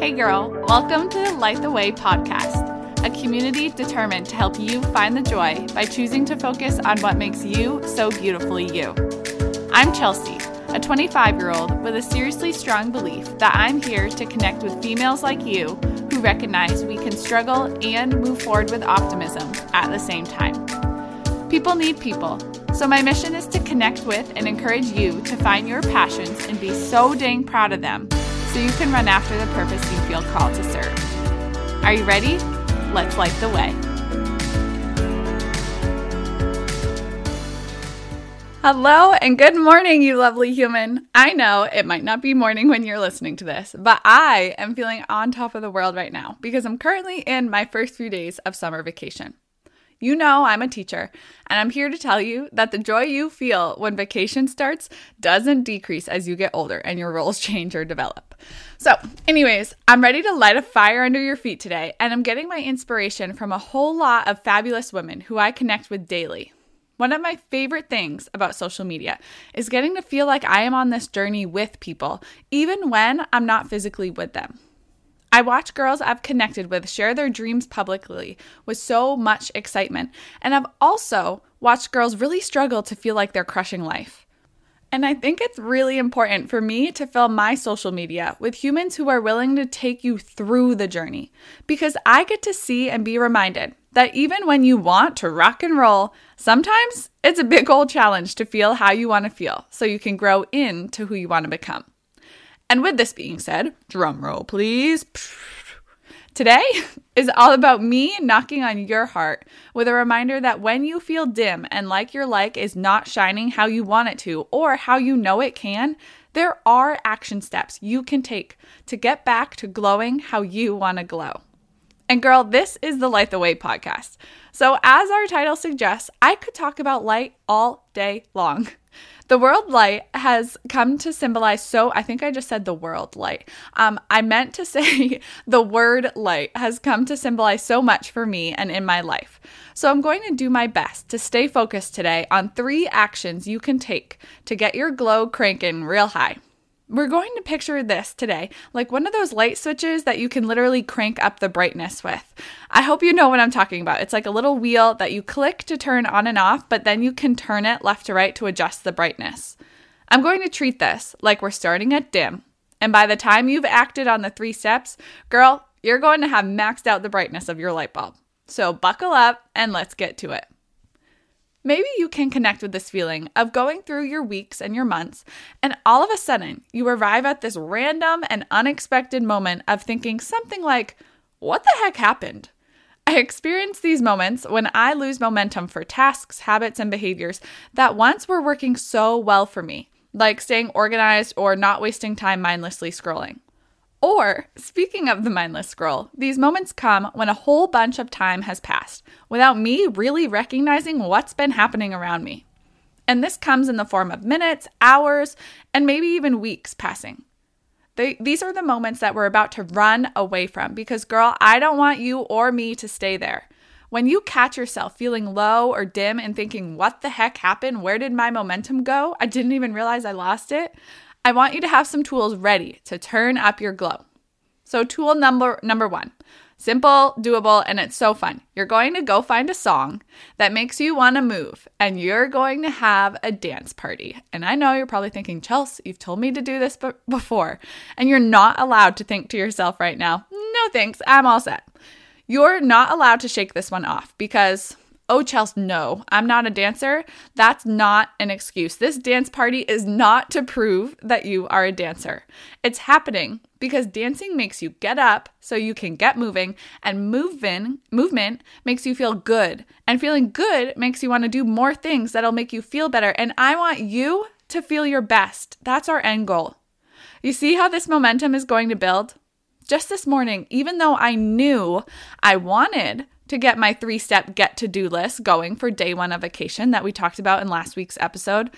Hey, girl, welcome to the Light the Way podcast, a community determined to help you find the joy by choosing to focus on what makes you so beautifully you. I'm Chelsea, a 25 year old with a seriously strong belief that I'm here to connect with females like you who recognize we can struggle and move forward with optimism at the same time. People need people, so my mission is to connect with and encourage you to find your passions and be so dang proud of them so you can run after the purpose you feel called to serve. Are you ready? Let's light the way. Hello and good morning, you lovely human. I know it might not be morning when you're listening to this, but I am feeling on top of the world right now because I'm currently in my first few days of summer vacation. You know, I'm a teacher, and I'm here to tell you that the joy you feel when vacation starts doesn't decrease as you get older and your roles change or develop. So, anyways, I'm ready to light a fire under your feet today, and I'm getting my inspiration from a whole lot of fabulous women who I connect with daily. One of my favorite things about social media is getting to feel like I am on this journey with people, even when I'm not physically with them. I watch girls I've connected with share their dreams publicly with so much excitement, and I've also watched girls really struggle to feel like they're crushing life. And I think it's really important for me to fill my social media with humans who are willing to take you through the journey because I get to see and be reminded that even when you want to rock and roll, sometimes it's a big old challenge to feel how you want to feel so you can grow into who you want to become. And with this being said, drum roll please. Today is all about me knocking on your heart with a reminder that when you feel dim and like your like is not shining how you want it to or how you know it can, there are action steps you can take to get back to glowing how you want to glow. And girl, this is the Light the Way podcast. So, as our title suggests, I could talk about light all day long. The world light has come to symbolize so, I think I just said the world light. Um, I meant to say the word light has come to symbolize so much for me and in my life. So I'm going to do my best to stay focused today on three actions you can take to get your glow cranking real high. We're going to picture this today like one of those light switches that you can literally crank up the brightness with. I hope you know what I'm talking about. It's like a little wheel that you click to turn on and off, but then you can turn it left to right to adjust the brightness. I'm going to treat this like we're starting at dim. And by the time you've acted on the three steps, girl, you're going to have maxed out the brightness of your light bulb. So buckle up and let's get to it. Maybe you can connect with this feeling of going through your weeks and your months, and all of a sudden you arrive at this random and unexpected moment of thinking something like, What the heck happened? I experience these moments when I lose momentum for tasks, habits, and behaviors that once were working so well for me, like staying organized or not wasting time mindlessly scrolling. Or, speaking of the mindless scroll, these moments come when a whole bunch of time has passed without me really recognizing what's been happening around me. And this comes in the form of minutes, hours, and maybe even weeks passing. They, these are the moments that we're about to run away from because, girl, I don't want you or me to stay there. When you catch yourself feeling low or dim and thinking, what the heck happened? Where did my momentum go? I didn't even realize I lost it. I want you to have some tools ready to turn up your glow. So, tool number number 1. Simple, doable, and it's so fun. You're going to go find a song that makes you want to move, and you're going to have a dance party. And I know you're probably thinking, Chelsea, you've told me to do this b- before, and you're not allowed to think to yourself right now, no thanks, I'm all set. You're not allowed to shake this one off because oh, Chelsea, no, I'm not a dancer, that's not an excuse. This dance party is not to prove that you are a dancer. It's happening because dancing makes you get up so you can get moving, and moving, movement makes you feel good. And feeling good makes you want to do more things that'll make you feel better. And I want you to feel your best. That's our end goal. You see how this momentum is going to build? Just this morning, even though I knew I wanted to get my three step get to do list going for day one of vacation that we talked about in last week's episode,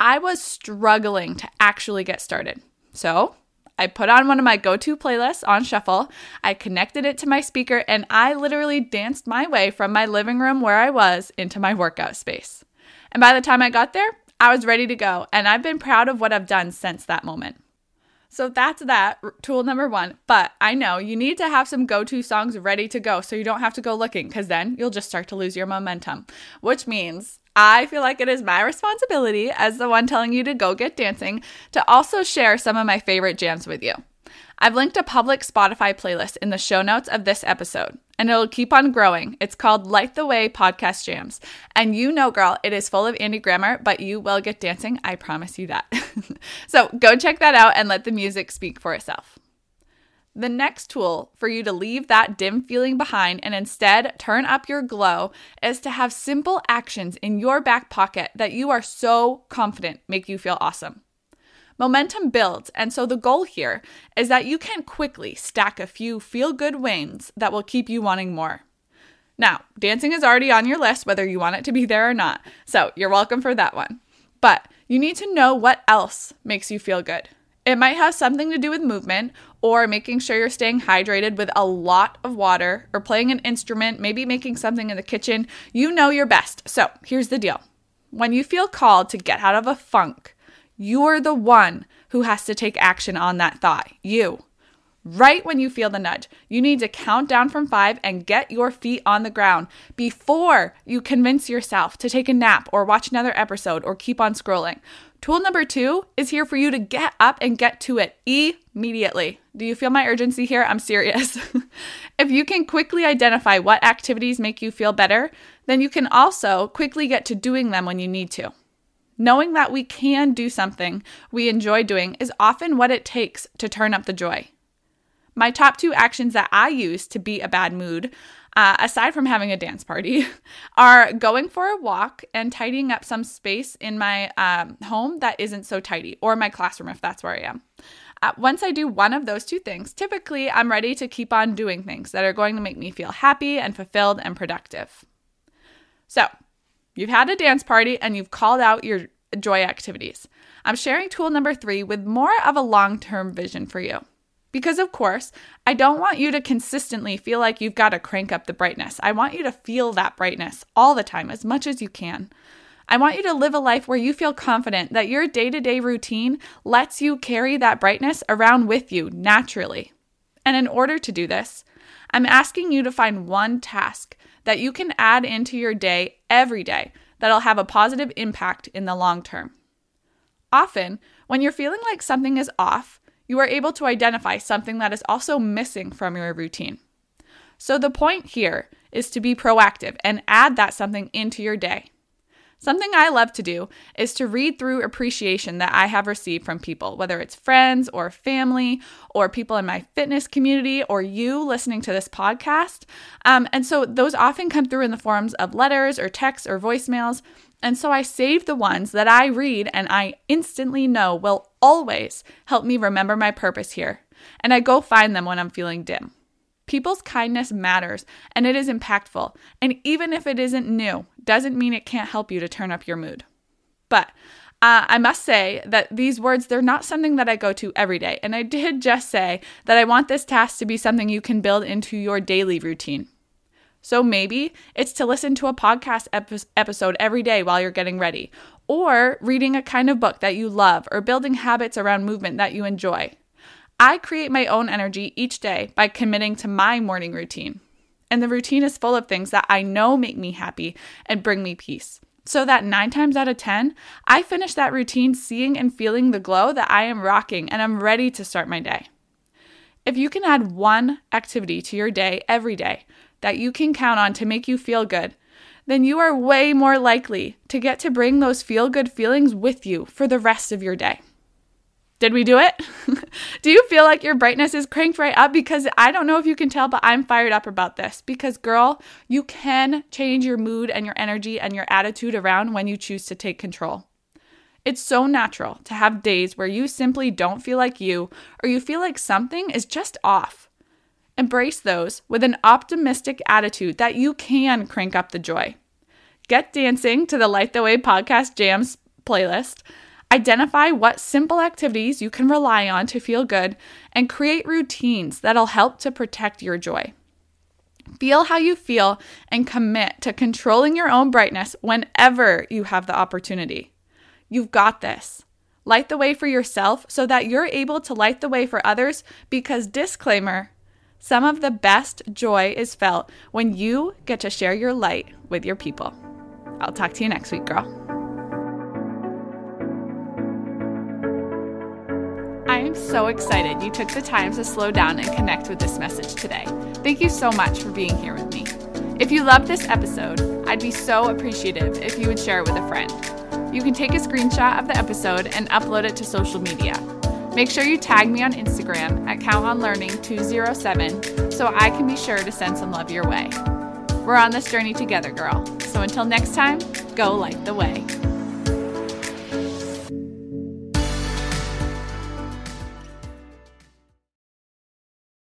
I was struggling to actually get started. So I put on one of my go to playlists on shuffle, I connected it to my speaker, and I literally danced my way from my living room where I was into my workout space. And by the time I got there, I was ready to go, and I've been proud of what I've done since that moment. So that's that, tool number one. But I know you need to have some go to songs ready to go so you don't have to go looking because then you'll just start to lose your momentum, which means I feel like it is my responsibility as the one telling you to go get dancing to also share some of my favorite jams with you. I've linked a public Spotify playlist in the show notes of this episode, and it'll keep on growing. It's called Light the Way Podcast Jams. And you know, girl, it is full of Andy Grammer, but you will get dancing. I promise you that. so go check that out and let the music speak for itself. The next tool for you to leave that dim feeling behind and instead turn up your glow is to have simple actions in your back pocket that you are so confident make you feel awesome. Momentum builds, and so the goal here is that you can quickly stack a few feel good wins that will keep you wanting more. Now, dancing is already on your list, whether you want it to be there or not, so you're welcome for that one. But you need to know what else makes you feel good. It might have something to do with movement or making sure you're staying hydrated with a lot of water or playing an instrument, maybe making something in the kitchen. You know your best. So here's the deal when you feel called to get out of a funk, you're the one who has to take action on that thought. You. Right when you feel the nudge, you need to count down from five and get your feet on the ground before you convince yourself to take a nap or watch another episode or keep on scrolling. Tool number two is here for you to get up and get to it immediately. Do you feel my urgency here? I'm serious. if you can quickly identify what activities make you feel better, then you can also quickly get to doing them when you need to. Knowing that we can do something we enjoy doing is often what it takes to turn up the joy. My top two actions that I use to beat a bad mood, uh, aside from having a dance party, are going for a walk and tidying up some space in my um, home that isn't so tidy, or my classroom if that's where I am. Uh, once I do one of those two things, typically I'm ready to keep on doing things that are going to make me feel happy and fulfilled and productive. So, You've had a dance party and you've called out your joy activities. I'm sharing tool number three with more of a long term vision for you. Because, of course, I don't want you to consistently feel like you've got to crank up the brightness. I want you to feel that brightness all the time, as much as you can. I want you to live a life where you feel confident that your day to day routine lets you carry that brightness around with you naturally. And in order to do this, I'm asking you to find one task that you can add into your day every day that'll have a positive impact in the long term. Often, when you're feeling like something is off, you are able to identify something that is also missing from your routine. So, the point here is to be proactive and add that something into your day. Something I love to do is to read through appreciation that I have received from people, whether it's friends or family or people in my fitness community or you listening to this podcast. Um, and so those often come through in the forms of letters or texts or voicemails. And so I save the ones that I read and I instantly know will always help me remember my purpose here. And I go find them when I'm feeling dim. People's kindness matters and it is impactful. And even if it isn't new, doesn't mean it can't help you to turn up your mood. But uh, I must say that these words, they're not something that I go to every day. And I did just say that I want this task to be something you can build into your daily routine. So maybe it's to listen to a podcast episode every day while you're getting ready, or reading a kind of book that you love, or building habits around movement that you enjoy. I create my own energy each day by committing to my morning routine. And the routine is full of things that I know make me happy and bring me peace. So that nine times out of 10, I finish that routine seeing and feeling the glow that I am rocking and I'm ready to start my day. If you can add one activity to your day every day that you can count on to make you feel good, then you are way more likely to get to bring those feel good feelings with you for the rest of your day. Did we do it? do you feel like your brightness is cranked right up? Because I don't know if you can tell, but I'm fired up about this. Because, girl, you can change your mood and your energy and your attitude around when you choose to take control. It's so natural to have days where you simply don't feel like you or you feel like something is just off. Embrace those with an optimistic attitude that you can crank up the joy. Get dancing to the Light the Way podcast jams playlist Identify what simple activities you can rely on to feel good and create routines that'll help to protect your joy. Feel how you feel and commit to controlling your own brightness whenever you have the opportunity. You've got this. Light the way for yourself so that you're able to light the way for others because, disclaimer, some of the best joy is felt when you get to share your light with your people. I'll talk to you next week, girl. So excited you took the time to slow down and connect with this message today. Thank you so much for being here with me. If you loved this episode, I'd be so appreciative if you would share it with a friend. You can take a screenshot of the episode and upload it to social media. Make sure you tag me on Instagram at CountOnLearning207 so I can be sure to send some love your way. We're on this journey together, girl. So until next time, go light the way.